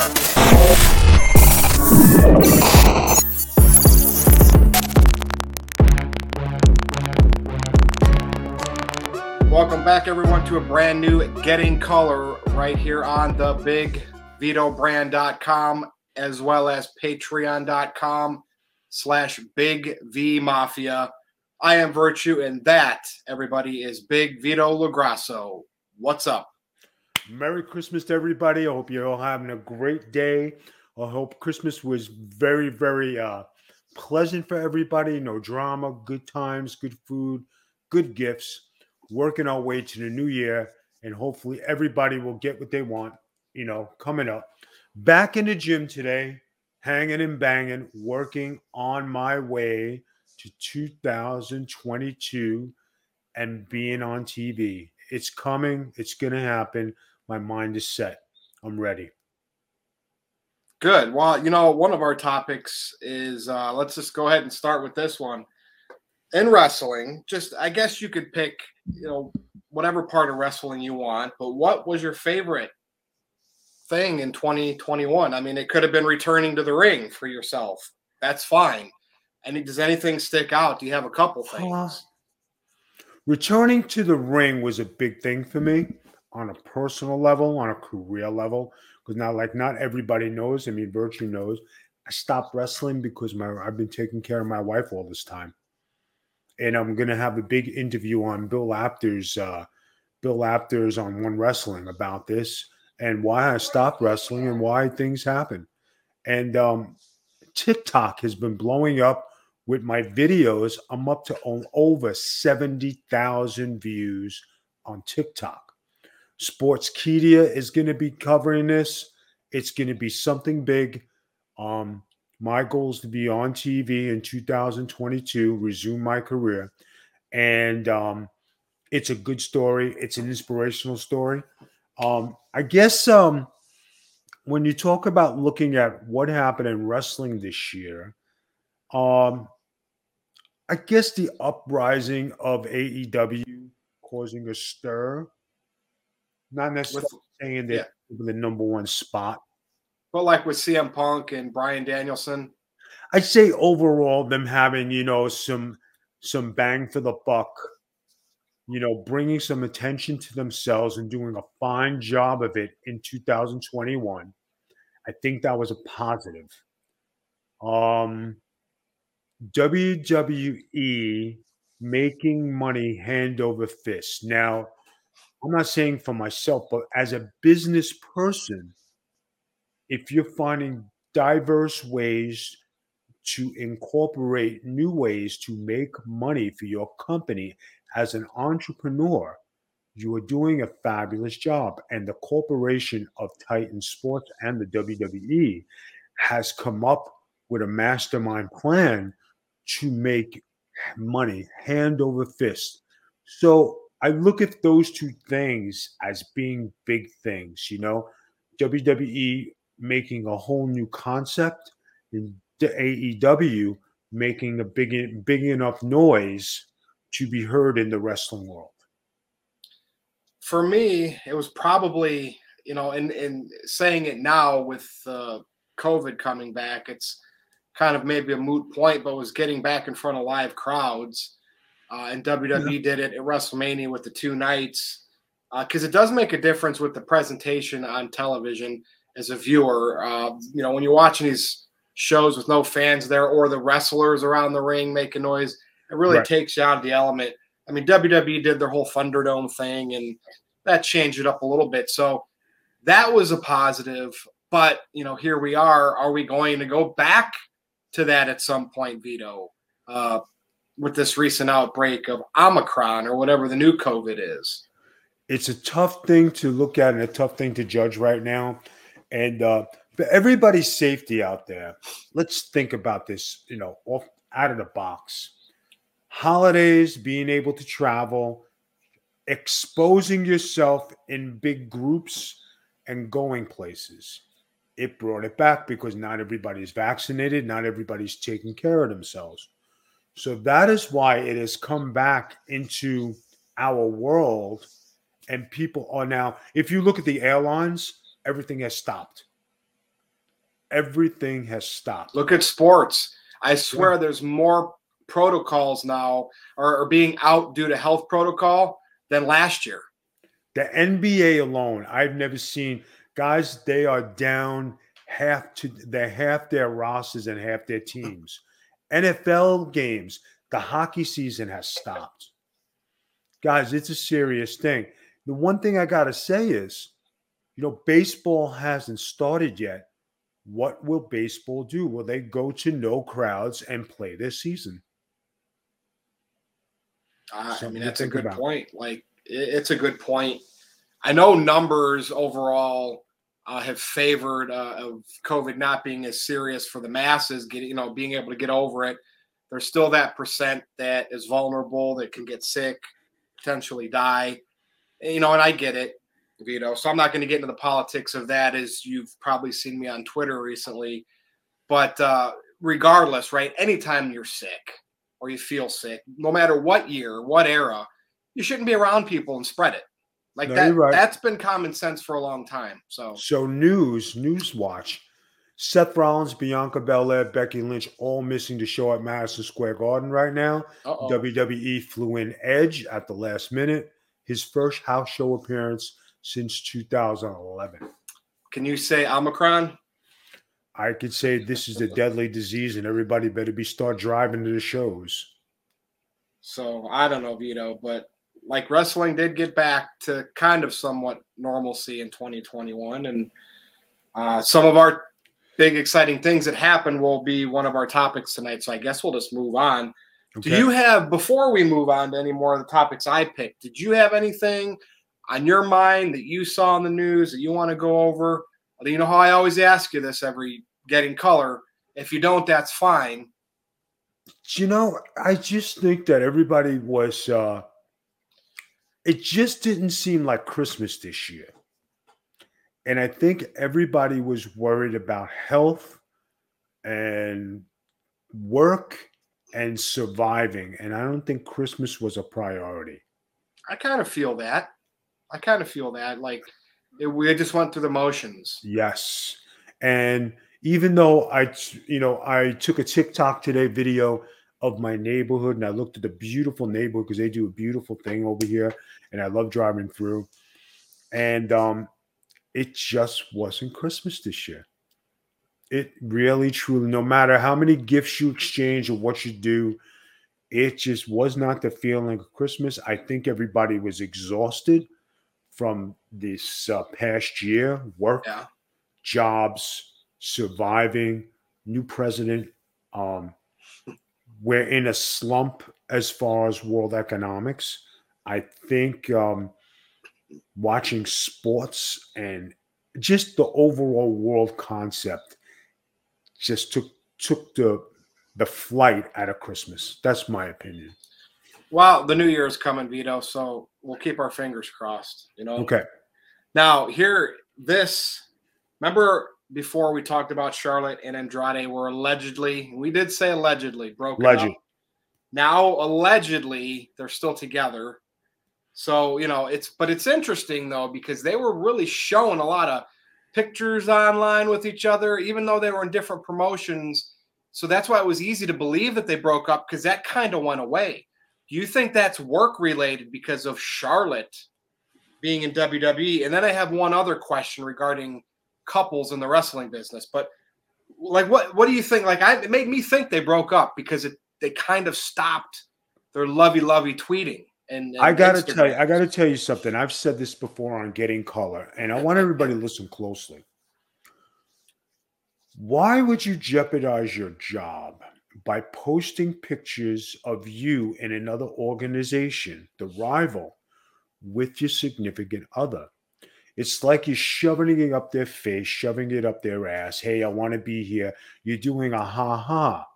Welcome back, everyone, to a brand new Getting Color right here on the big vitobrand.com as well as patreon.com slash big V Mafia. I am Virtue, and that, everybody, is Big Vito LoGrasso. What's up? Merry Christmas to everybody. I hope you're all having a great day. I hope Christmas was very, very uh, pleasant for everybody. No drama, good times, good food, good gifts. Working our way to the new year, and hopefully everybody will get what they want, you know, coming up. Back in the gym today, hanging and banging, working on my way to 2022 and being on TV. It's coming, it's going to happen. My mind is set. I'm ready. Good. Well, you know, one of our topics is uh, let's just go ahead and start with this one. In wrestling, just I guess you could pick, you know, whatever part of wrestling you want, but what was your favorite thing in 2021? I mean, it could have been returning to the ring for yourself. That's fine. And does anything stick out? Do you have a couple things? Uh, returning to the ring was a big thing for me on a personal level, on a career level, because now, like, not everybody knows. I mean, Virtue knows. I stopped wrestling because my I've been taking care of my wife all this time, and I'm gonna have a big interview on Bill Apter's uh, Bill Apter's on One Wrestling about this and why I stopped wrestling and why things happen. And um, TikTok has been blowing up with my videos. I'm up to over 70,000 views on TikTok. Sportskeeda is going to be covering this. It's going to be something big. Um, my goal is to be on TV in 2022, resume my career. And um, it's a good story. It's an inspirational story. Um, I guess um, when you talk about looking at what happened in wrestling this year, um, I guess the uprising of AEW causing a stir not necessarily with, saying that yeah. the number one spot. But like with CM Punk and Bryan Danielson. I'd say overall them having, you know, some some bang for the buck, you know, bringing some attention to themselves and doing a fine job of it in 2021. I think that was a positive. Um WWE making money hand over fist. Now, I'm not saying for myself, but as a business person, if you're finding diverse ways to incorporate new ways to make money for your company as an entrepreneur, you are doing a fabulous job. And the corporation of Titan Sports and the WWE has come up with a mastermind plan to make money hand over fist. So I look at those two things as being big things, you know, WWE making a whole new concept and AEW making a big big enough noise to be heard in the wrestling world. For me, it was probably, you know, in in saying it now with uh, COVID coming back, it's kind of maybe a moot point, but was getting back in front of live crowds uh, and WWE yeah. did it at WrestleMania with the two nights because uh, it does make a difference with the presentation on television as a viewer. Uh, you know, when you're watching these shows with no fans there or the wrestlers around the ring making noise, it really right. takes you out of the element. I mean, WWE did their whole Thunderdome thing, and that changed it up a little bit. So that was a positive. But you know, here we are. Are we going to go back to that at some point, Vito? Uh, with this recent outbreak of Omicron or whatever the new COVID is? It's a tough thing to look at and a tough thing to judge right now. And uh, for everybody's safety out there, let's think about this, you know, off out of the box. Holidays, being able to travel, exposing yourself in big groups and going places. It brought it back because not everybody's vaccinated, not everybody's taking care of themselves. So that is why it has come back into our world. And people are now, if you look at the airlines, everything has stopped. everything has stopped. Look at sports. I swear there's more protocols now are, are being out due to health protocol than last year. The NBA alone, I've never seen guys. They are down half to they half their rosters and half their teams. NFL games, the hockey season has stopped. Guys, it's a serious thing. The one thing I gotta say is, you know, baseball hasn't started yet. What will baseball do? Will they go to no crowds and play this season? Uh, I mean, that's a good about. point. Like, it's a good point. I know numbers overall uh, have favored uh, of COVID not being as serious for the masses, getting you know being able to get over it. There's still that percent that is vulnerable, that can get sick, potentially die. You know, and I get it, Vito. So I'm not going to get into the politics of that, as you've probably seen me on Twitter recently. But uh, regardless, right? Anytime you're sick or you feel sick, no matter what year, what era, you shouldn't be around people and spread it. Like no, that, right. that's been common sense for a long time. So, so news, news watch. Seth Rollins, Bianca Belair, Becky Lynch, all missing to show at Madison Square Garden right now. Uh-oh. WWE flew in Edge at the last minute. His first house show appearance since 2011. Can you say Omicron? I could say this is a deadly disease, and everybody better be start driving to the shows. So I don't know, Vito, but like wrestling did get back to kind of somewhat normalcy in 2021 and uh, some of our big exciting things that happened will be one of our topics tonight so i guess we'll just move on. Okay. do you have before we move on to any more of the topics i picked did you have anything on your mind that you saw in the news that you want to go over? You know how i always ask you this every getting color if you don't that's fine. You know i just think that everybody was uh it just didn't seem like Christmas this year. And I think everybody was worried about health and work and surviving. And I don't think Christmas was a priority. I kind of feel that. I kind of feel that. Like it, we just went through the motions. Yes. And even though I, you know, I took a TikTok today video of my neighborhood and I looked at the beautiful neighborhood because they do a beautiful thing over here and I love driving through. And um, it just wasn't Christmas this year. It really, truly, no matter how many gifts you exchange or what you do, it just was not the feeling of Christmas. I think everybody was exhausted from this uh, past year work, yeah. jobs, surviving, new president. Um, we're in a slump as far as world economics. I think um, watching sports and just the overall world concept just took took the the flight out of Christmas. That's my opinion. Well, the new year is coming, Vito, so we'll keep our fingers crossed. You know. Okay. Now here, this. Remember before we talked about Charlotte and Andrade were allegedly, we did say allegedly broken up. Now allegedly they're still together. So, you know, it's but it's interesting though because they were really showing a lot of pictures online with each other even though they were in different promotions. So that's why it was easy to believe that they broke up because that kind of went away. Do you think that's work related because of Charlotte being in WWE? And then I have one other question regarding couples in the wrestling business. But like, what what do you think? Like, I, it made me think they broke up because it they kind of stopped their lovey lovey tweeting. And, and I got to tell you, I got to tell you something. I've said this before on Getting Color, and I want everybody to listen closely. Why would you jeopardize your job by posting pictures of you in another organization, the rival, with your significant other? It's like you're shoving it up their face, shoving it up their ass. Hey, I want to be here. You're doing a ha ha.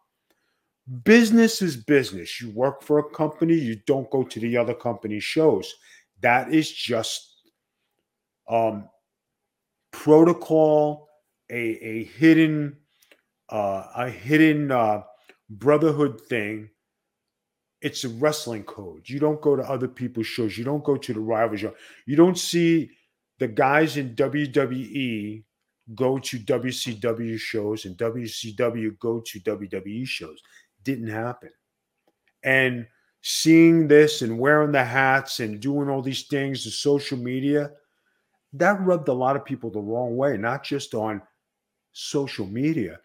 Business is business. You work for a company, you don't go to the other company shows. That is just um, protocol, a, a hidden uh, a hidden uh, brotherhood thing. It's a wrestling code. You don't go to other people's shows. You don't go to the rival show. You don't see the guys in WWE go to WCW shows and WCW go to WWE shows. Didn't happen. And seeing this and wearing the hats and doing all these things, the social media, that rubbed a lot of people the wrong way, not just on social media,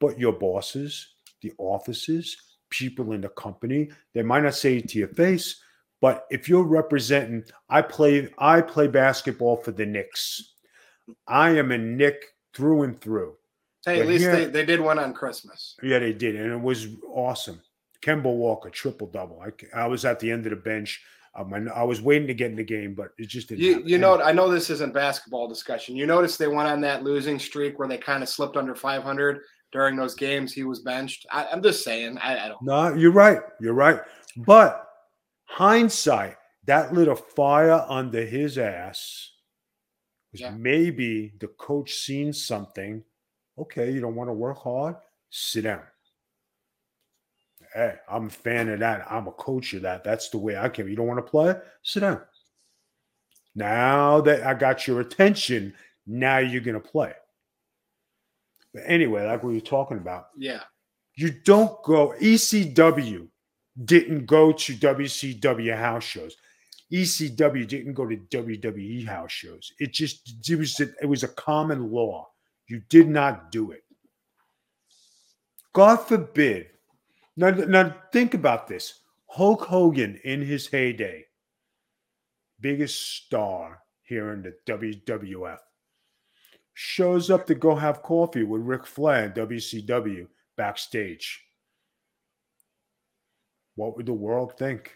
but your bosses, the offices, people in the company. They might not say it to your face, but if you're representing, I play, I play basketball for the Knicks. I am a Knick through and through. Hey, But at least here- they, they did one on Christmas. Yeah, they did, and it was awesome. Kemba Walker triple double. I, I was at the end of the bench. Um, I, I was waiting to get in the game, but it just didn't. You you know I know this isn't basketball discussion. You notice they went on that losing streak where they kind of slipped under 500 during those games. He was benched. I, I'm just saying. I, I don't. No, you're right. You're right. But hindsight, that lit a fire under his ass. Yeah. Maybe the coach seen something. Okay, you don't want to work hard? Sit down. Hey, I'm a fan of that. I'm a coach of that. That's the way I can. You don't want to play? Sit down. Now that I got your attention, now you're going to play. But anyway, like we were talking about, Yeah. you don't go ECW didn't go to WCW house shows. ECW didn't go to WWE house shows. It just it was it was a common law. You did not do it. God forbid. Now, now think about this. Hulk Hogan in his heyday, biggest star here in the WWF, shows up to go have coffee with Ric Flair in WCW backstage. What would the world think?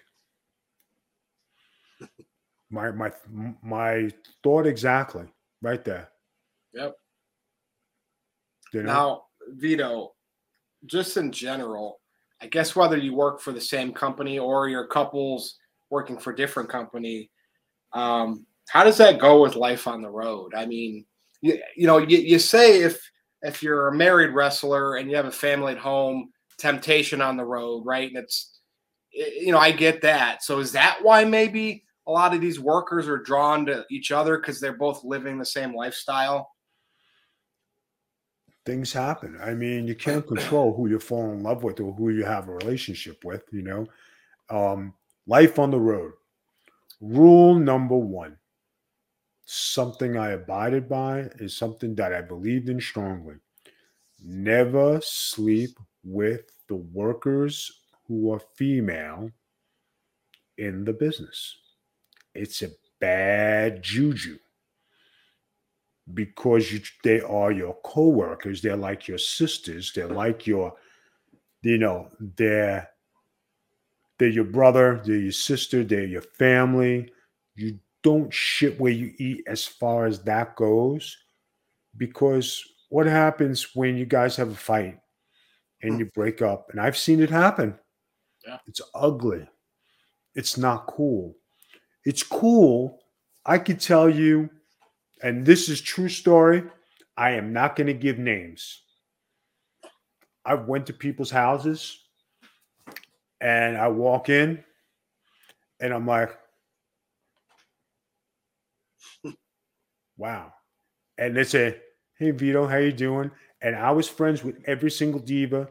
My my my thought exactly right there. Yep. You know? Now, Vito, just in general, I guess whether you work for the same company or your couples working for different company, um, how does that go with life on the road? I mean, you, you know, you, you say if if you're a married wrestler and you have a family at home, temptation on the road, right? And it's you know, I get that. So is that why maybe a lot of these workers are drawn to each other because they're both living the same lifestyle? things happen. I mean, you can't control who you fall in love with or who you have a relationship with, you know. Um, life on the road. Rule number one something I abided by is something that I believed in strongly. Never sleep with the workers who are female in the business. It's a bad juju because you, they are your co-workers they're like your sisters they're like your you know they're they're your brother they're your sister they're your family. You don't shit where you eat as far as that goes because what happens when you guys have a fight and you break up? And i've seen it happen Yeah. it's ugly it's not cool it's cool i could tell you and this is true story. I am not going to give names. I went to people's houses and I walk in and I'm like, wow. And they say, hey Vito, how you doing? And I was friends with every single diva.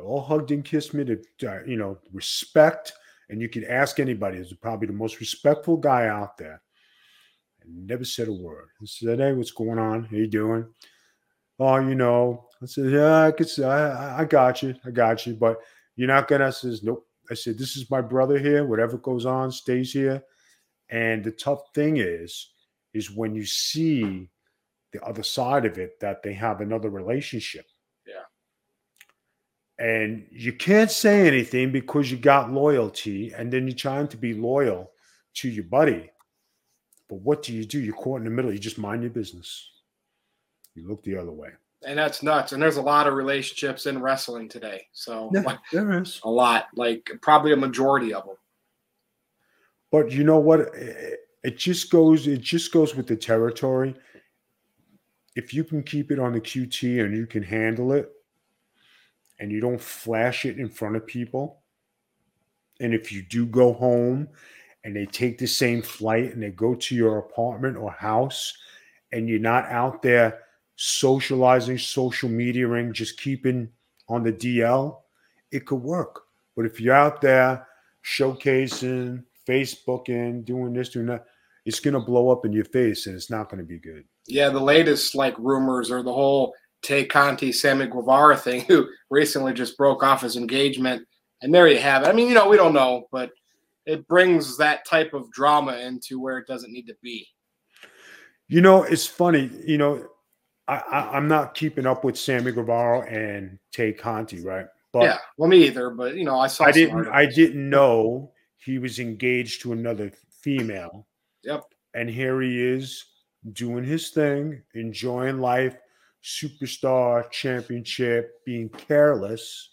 All hugged and kissed me to, you know, respect. And you could ask anybody. He's probably the most respectful guy out there never said a word. I said, "Hey, what's going on? How you doing?" Oh, you know, I said, "Yeah, I could. Say, I, I got you. I got you." But you're not gonna. I says, "Nope." I said, "This is my brother here. Whatever goes on stays here." And the tough thing is, is when you see the other side of it that they have another relationship. Yeah. And you can't say anything because you got loyalty, and then you're trying to be loyal to your buddy. But what do you do? You're caught in the middle. You just mind your business. You look the other way. And that's nuts. And there's a lot of relationships in wrestling today. So like, there is. a lot, like probably a majority of them. But you know what? It, it just goes. It just goes with the territory. If you can keep it on the QT and you can handle it, and you don't flash it in front of people, and if you do go home and they take the same flight and they go to your apartment or house and you're not out there socializing, social mediaing, just keeping on the DL, it could work. But if you're out there showcasing, Facebooking, doing this, doing that, it's going to blow up in your face and it's not going to be good. Yeah, the latest like rumors or the whole Tay Conti, Sammy Guevara thing, who recently just broke off his engagement. And there you have it. I mean, you know, we don't know, but it brings that type of drama into where it doesn't need to be. You know, it's funny. You know, I, am not keeping up with Sammy Guevara and Tay Conti, right? But yeah, well, me either. But you know, I saw. I didn't. I didn't know he was engaged to another female. Yep. And here he is doing his thing, enjoying life, superstar championship, being careless.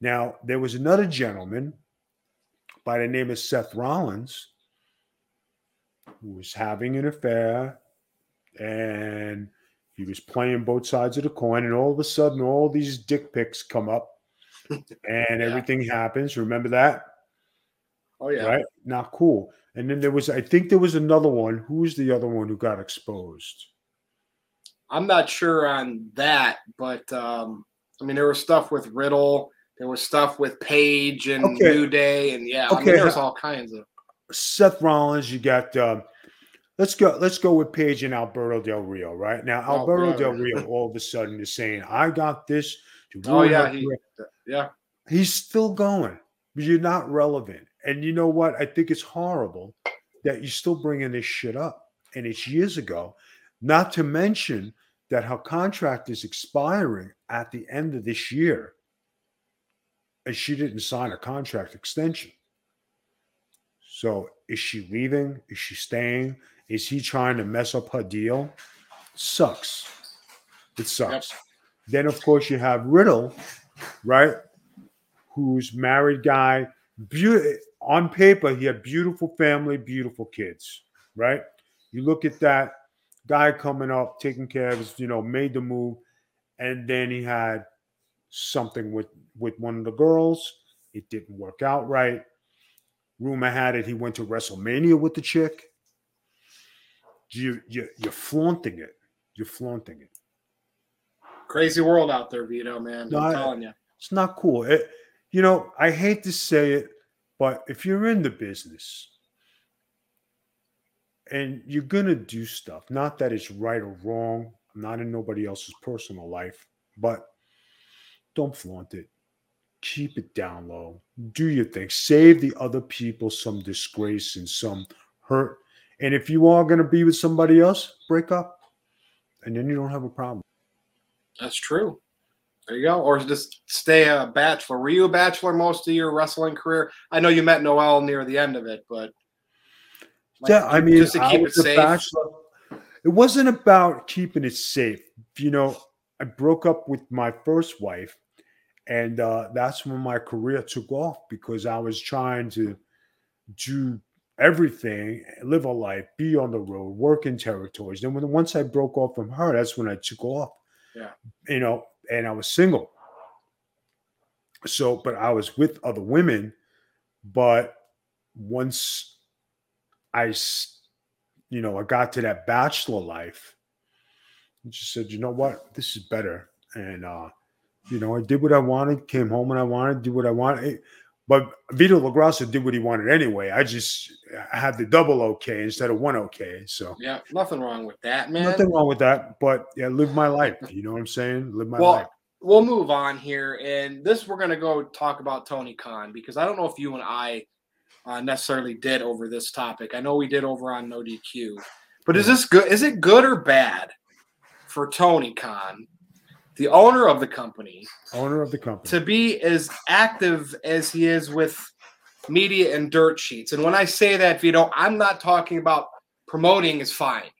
Now there was another gentleman by the name of Seth Rollins who was having an affair and he was playing both sides of the coin, and all of a sudden, all these dick pics come up, and yeah. everything happens. Remember that? Oh yeah. Right? Not cool. And then there was, I think there was another one. Who was the other one who got exposed? I'm not sure on that, but um, I mean, there was stuff with Riddle. There was stuff with Paige and okay. New Day, and yeah, okay. I mean, there was all kinds of. Seth Rollins, you got um, let's go let's go with Paige and Alberto Del Rio right now. Oh, Alberto yeah. Del Rio all of a sudden is saying, "I got this." oh yeah, he, yeah. He's still going, but you're not relevant. And you know what? I think it's horrible that you're still bringing this shit up, and it's years ago. Not to mention that her contract is expiring at the end of this year, and she didn't sign a contract extension. So is she leaving? Is she staying? Is he trying to mess up her deal? Sucks. It sucks. Yep. Then, of course, you have Riddle, right? Who's married guy. Be- on paper, he had beautiful family, beautiful kids, right? You look at that guy coming up, taking care of his, you know, made the move, and then he had something with with one of the girls. It didn't work out right. Rumor had it he went to WrestleMania with the chick you, you you're flaunting it. You're flaunting it. Crazy world out there, Vito. Man, I'm telling you, it's not cool. It, you know, I hate to say it, but if you're in the business and you're gonna do stuff, not that it's right or wrong. I'm not in nobody else's personal life, but don't flaunt it. Keep it down low. Do your thing. Save the other people some disgrace and some hurt and if you are to be with somebody else, break up, and then you don't have a problem. That's true. There you go. Or just stay a bachelor. Were you a bachelor most of your wrestling career? I know you met Noel near the end of it, but like, yeah, I mean, just to keep it safe. Bachelor. It wasn't about keeping it safe. You know, I broke up with my first wife, and uh, that's when my career took off because I was trying to do everything, live a life, be on the road, work in territories. Then when once I broke off from her, that's when I took off. Yeah. You know, and I was single. So, but I was with other women, but once I, you know, I got to that bachelor life, I just said, you know what, this is better. And uh, you know, I did what I wanted, came home when I wanted, did what I wanted. But Vito LoGrasso did what he wanted anyway. I just had the double okay instead of one okay. So yeah, nothing wrong with that, man. Nothing wrong with that. But yeah, live my life. You know what I'm saying? Live my well, life. We'll move on here, and this we're gonna go talk about Tony Khan because I don't know if you and I uh, necessarily did over this topic. I know we did over on No DQ, but is this good? Is it good or bad for Tony Khan the owner of the company, owner of the company, to be as active as he is with media and dirt sheets. And when I say that, Vito, I'm not talking about promoting is fine,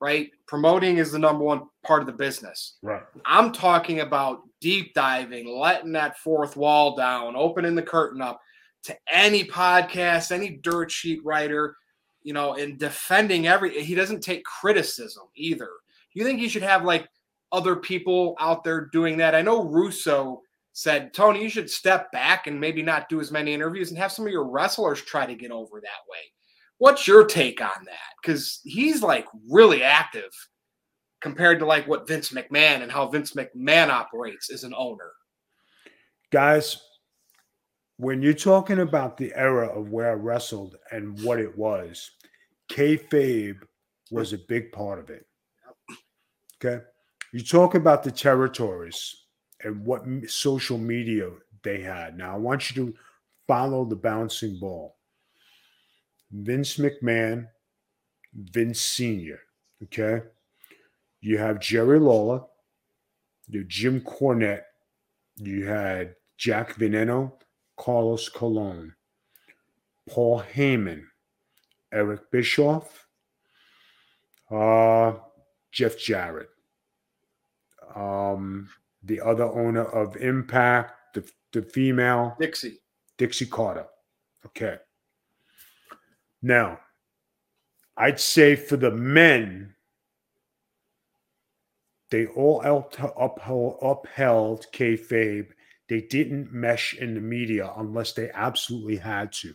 right? Promoting is the number one part of the business. Right. I'm talking about deep diving, letting that fourth wall down, opening the curtain up to any podcast, any dirt sheet writer, you know, and defending every. He doesn't take criticism either. You think he should have like other people out there doing that. I know Russo said, Tony, you should step back and maybe not do as many interviews and have some of your wrestlers try to get over that way. What's your take on that? Because he's like really active compared to like what Vince McMahon and how Vince McMahon operates as an owner. Guys, when you're talking about the era of where I wrestled and what it was, kayfabe was a big part of it. Okay, you talk about the territories and what social media they had. Now, I want you to follow the bouncing ball. Vince McMahon, Vince Sr., okay? You have Jerry Lawler, you have Jim Cornette, you had Jack Veneno, Carlos Colon, Paul Heyman, Eric Bischoff, uh, Jeff Jarrett, um, the other owner of Impact, the, the female Dixie. Dixie Carter. Okay. Now, I'd say for the men, they all upheld, upheld kayfabe. They didn't mesh in the media unless they absolutely had to.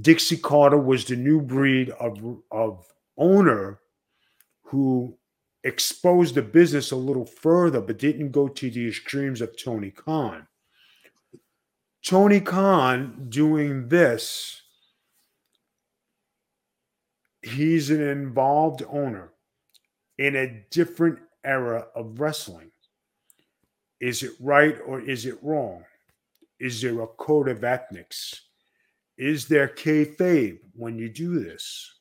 Dixie Carter was the new breed of, of owner who exposed the business a little further, but didn't go to the extremes of Tony Khan. Tony Khan doing this, he's an involved owner in a different era of wrestling. Is it right or is it wrong? Is there a code of ethics? Is there kayfabe when you do this?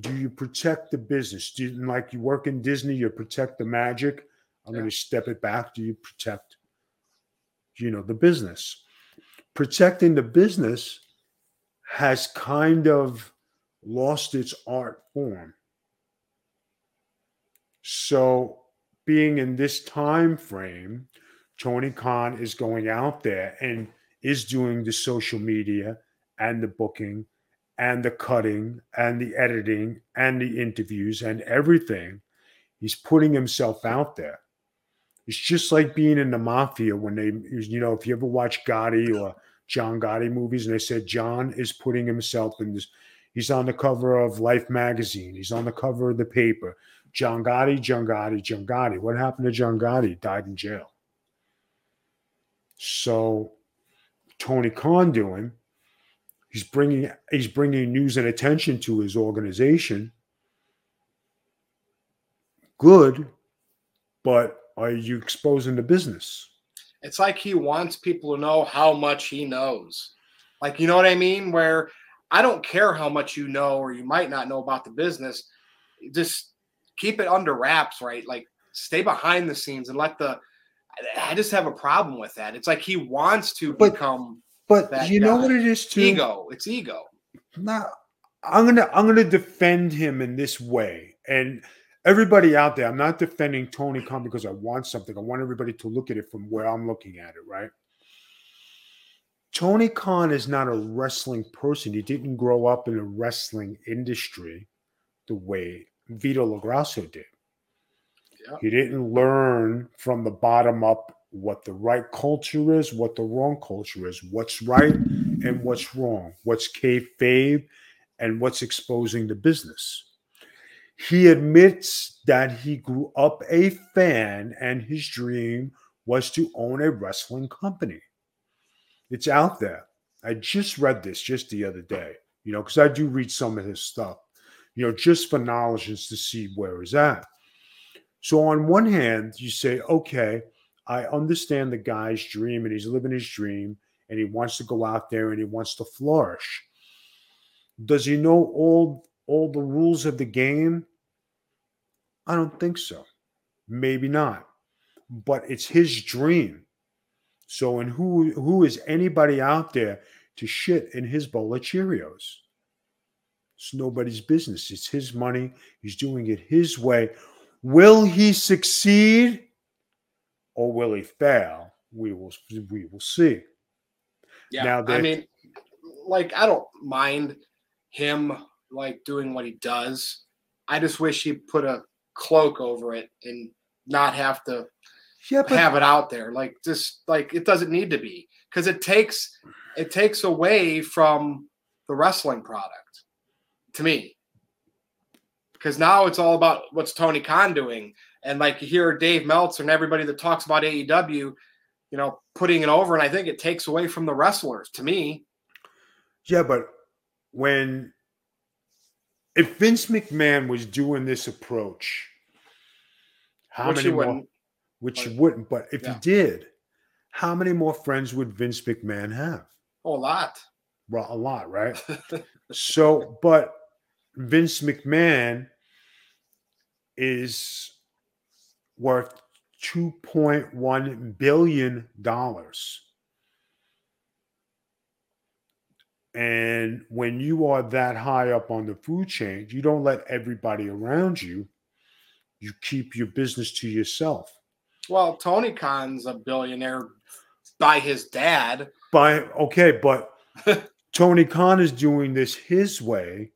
Do you protect the business? Do you, like you work in Disney, you protect the magic? I'm yeah. going to step it back. Do you protect, you know, the business? Protecting the business has kind of lost its art form so, being in this time frame, Tony Khan is going out there and is doing the social media and the booking and the cutting and the editing and the interviews and everything. He's putting himself out there. It's just like being in the mafia when they, you know, if you ever watch Gotti or John Gotti movies and they said John is putting himself in this, he's on the cover of Life magazine, he's on the cover of the paper, John Gotti, John Gotti, John Gotti. What happened to John Gotti? Died in jail. So Tony Khan doing, he's bringing he's bringing news and attention to his organization. Good, but are you exposing the business? It's like he wants people to know how much he knows. Like, you know what I mean? Where I don't care how much you know or you might not know about the business. Just keep it under wraps, right? Like stay behind the scenes and let the. I just have a problem with that. It's like he wants to but, become. But you guy. know what it is too. Ego. It's ego. Now, I'm gonna I'm gonna defend him in this way, and everybody out there. I'm not defending Tony Khan because I want something. I want everybody to look at it from where I'm looking at it. Right. Tony Khan is not a wrestling person. He didn't grow up in a wrestling industry the way Vito LoGrasso did. Yeah. He didn't learn from the bottom up what the right culture is, what the wrong culture is, what's right and what's wrong, what's kayfabe and what's exposing the business. He admits that he grew up a fan and his dream was to own a wrestling company. It's out there. I just read this just the other day, you know, because I do read some of his stuff you know, just for knowledge to see where he's at. So on one hand, you say, okay, I understand the guy's dream and he's living his dream and he wants to go out there and he wants to flourish. Does he know all all the rules of the game? I don't think so. Maybe not. But it's his dream. So and who who is anybody out there to shit in his bowl of Cheerios? It's nobody's business. It's his money. He's doing it his way. Will he succeed or will he fail? We will we will see. Yeah, now that, I mean, like I don't mind him like doing what he does. I just wish he put a cloak over it and not have to yeah, but, have it out there. Like just like it doesn't need to be because it takes it takes away from the wrestling product to me. because now it's all about what's Tony Khan doing. And like you hear Dave Meltzer and everybody that talks about AEW, you know, putting it over, and I think it takes away from the wrestlers to me. Yeah, but when if Vince McMahon was doing this approach, how Which many more? wouldn't. Which but- wouldn't, but if Yeah. he did, how many more friends would Vince McMahon have? Oh, a lot. Well, a lot, right? so, but Vince McMahon is worth two point one billion dollars. And when you are that high up on the food chain, you don't let everybody around you. You keep your business to yourself. Well, Tony Khan's a billionaire by his dad. By okay, but Tony Khan is doing this his way,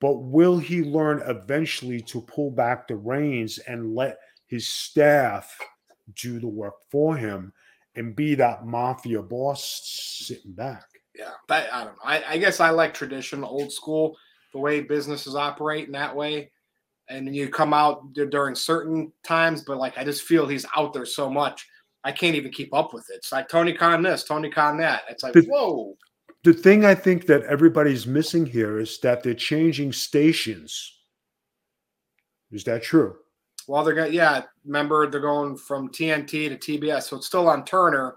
but will he learn eventually to pull back the reins and let his staff do the work for him and be that mafia boss sitting back? Yeah, that, I don't know. I, I guess I like tradition, old school, the way businesses operate in that way. And you come out during certain times, but like I just feel he's out there so much, I can't even keep up with it. It's like Tony Khan this, Tony Khan that. It's like But- whoa. The thing I think that everybody's missing here is that they're changing stations. Is that true? Well, they're going yeah, remember they're going from TNT to TBS. So it's still on Turner,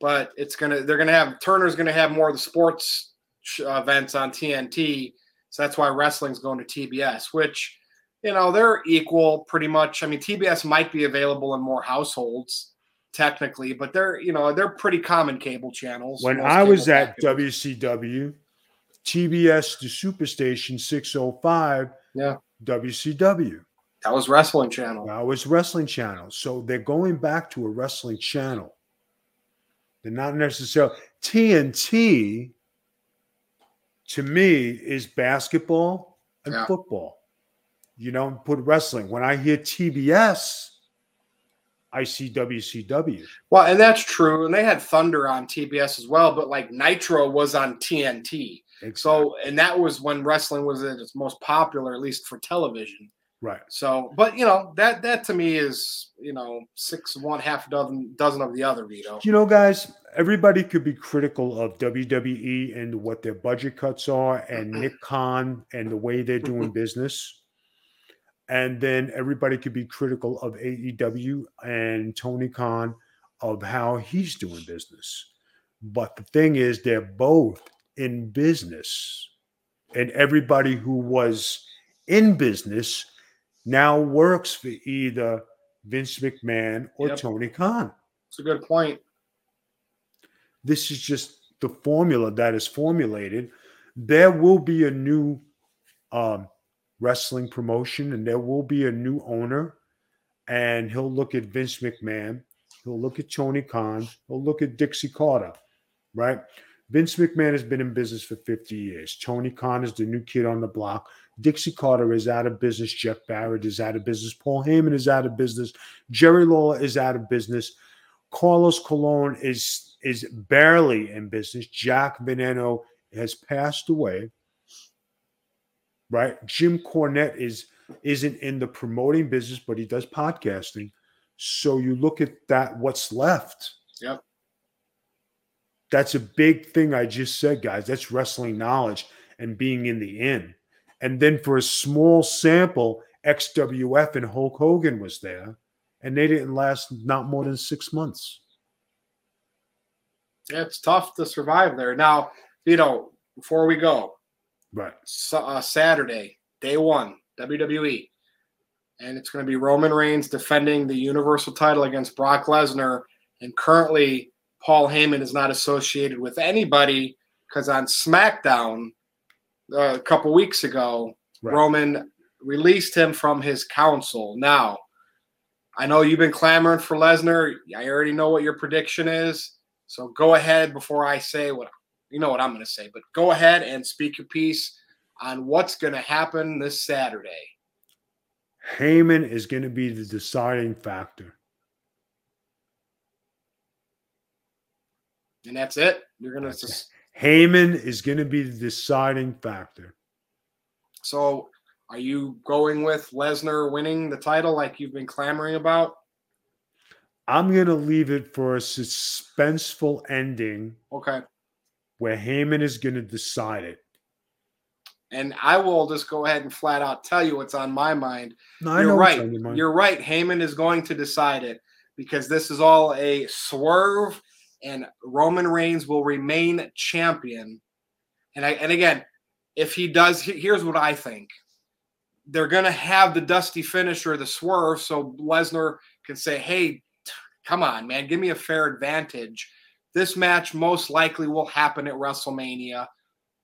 but it's to, they're to have, Turner's to have more of the sports events on TNT. So that's why wrestling's going to TBS, which, you know, they're equal pretty much. I mean, TBS might be available in more households technically, but they're, you know, they're pretty common cable channels. When I was at packages. WCW, TBS the Superstation 605, Yeah. WCW. that was wrestling channel. Now was wrestling channel. So they're going back to a wrestling channel. They're not necessarily TNT to me is basketball and Yeah. football. You don't put wrestling. When I hear TBS, I see WCW. Well, and that's true. And they had Thunder on TBS as well, but like Nitro was on TNT. So, and that was when wrestling was at its most popular, at least for television. right. So, but you know, that that to me is you know six one, half dozen dozen of the other. Vito. You know, guys, everybody could be critical of WWE and what their budget cuts are, and Nick Khan and the way they're doing business. And then everybody could be critical of AEW and Tony Khan of how he's doing business. But the thing is, they're both in business. And everybody who was in business now works for either Vince McMahon or Yep. Tony Khan It's a good point. this is just the formula that is formulated. There will be a new um, wrestling promotion and there will be a new owner. And he'll look at Vince McMahon, he'll look at Tony Khan, he'll look at Dixie Carter, right? Vince McMahon has been in business for 50 years. Tony Khan is the new kid on the block. Dixie Carter is out of business. Jeff Jarrett is out of business. Paul Heyman is out of business. Jerry Lawler is out of business. Carlos Colon is is barely in business. Jack Veneno has passed away. Right? Jim Cornette is isn't in the promoting business, but he does podcasting. So you look at that, what's left. Yep. That's a big thing I just said, guys. That's wrestling knowledge and being in the in. And then for a small sample, XWF and Hulk Hogan was there, and they didn't last not more than six months. Yeah, it's tough to survive there. Now, you know, before we go, Right. Sa- uh, Saturday, day one, WWE. And it's going to be Roman Reigns defending the Universal title against Brock Lesnar. And currently, Paul Heyman is not associated with anybody because on SmackDown uh, a couple weeks ago, Right. Roman released him from his council. Now, I know you've been clamoring for Lesnar. I already know what your prediction is. So go ahead before I say what you know what I'm going to say, but go ahead and speak your piece on what's going to happen this Saturday. Heyman is going to be the deciding factor. And that's it. You're going to That's Heyman is going to be the deciding factor. so Are you going with Lesnar winning the title like you've been clamoring about? I'm gonna leave it for a suspenseful ending. Okay. Where Heyman is gonna decide it. And I will just go ahead and flat out tell you what's on my mind. No, You're right. You're right. Heyman is going to decide it because this is all a swerve, and Roman Reigns will remain champion. And I and again, if he does, here's what I think. They're gonna have the dusty finish or the swerve, so Lesnar can say, "Hey, come on, man, give me a fair advantage." This match most likely will happen at WrestleMania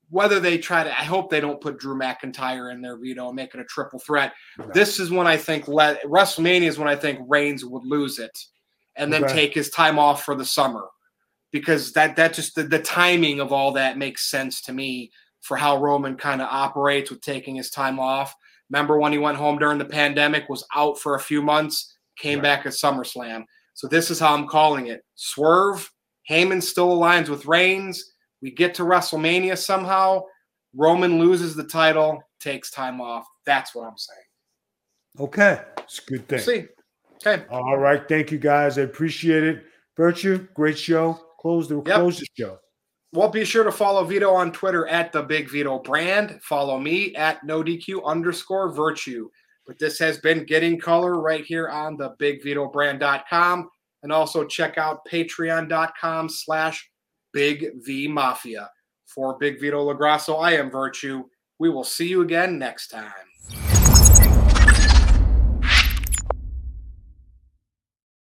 whether they try to, I hope they don't put Drew McIntyre in there, Vito, and make it a triple threat. No. This is when I think let, WrestleMania is when I think Reigns would lose it, and then okay. take his time off for the summer, because that that just the, the timing of all that makes sense to me for how Roman kind of operates with taking his time off. Remember when he went home during the pandemic, was out for a few months, came right. back at SummerSlam. So this is how I'm calling it: Swerve. Heyman still aligns with Reigns we get to WrestleMania somehow. Roman loses the title, takes time off. That's what I'm saying. Okay. It's a good thing. see. Okay. All right. Thank you guys. I appreciate it. Virtue, great show. Close the yep. close the show. Well, be sure to follow Vito on Twitter at the Big Vito Brand. Follow me at no DQ underscore virtue. But this has been Getting Color right here on the BigVitoBrand.com. And also check out patreon.com slash Big V Mafia. For Big Vito LoGrasso, I am Virtue. We will see you again next time.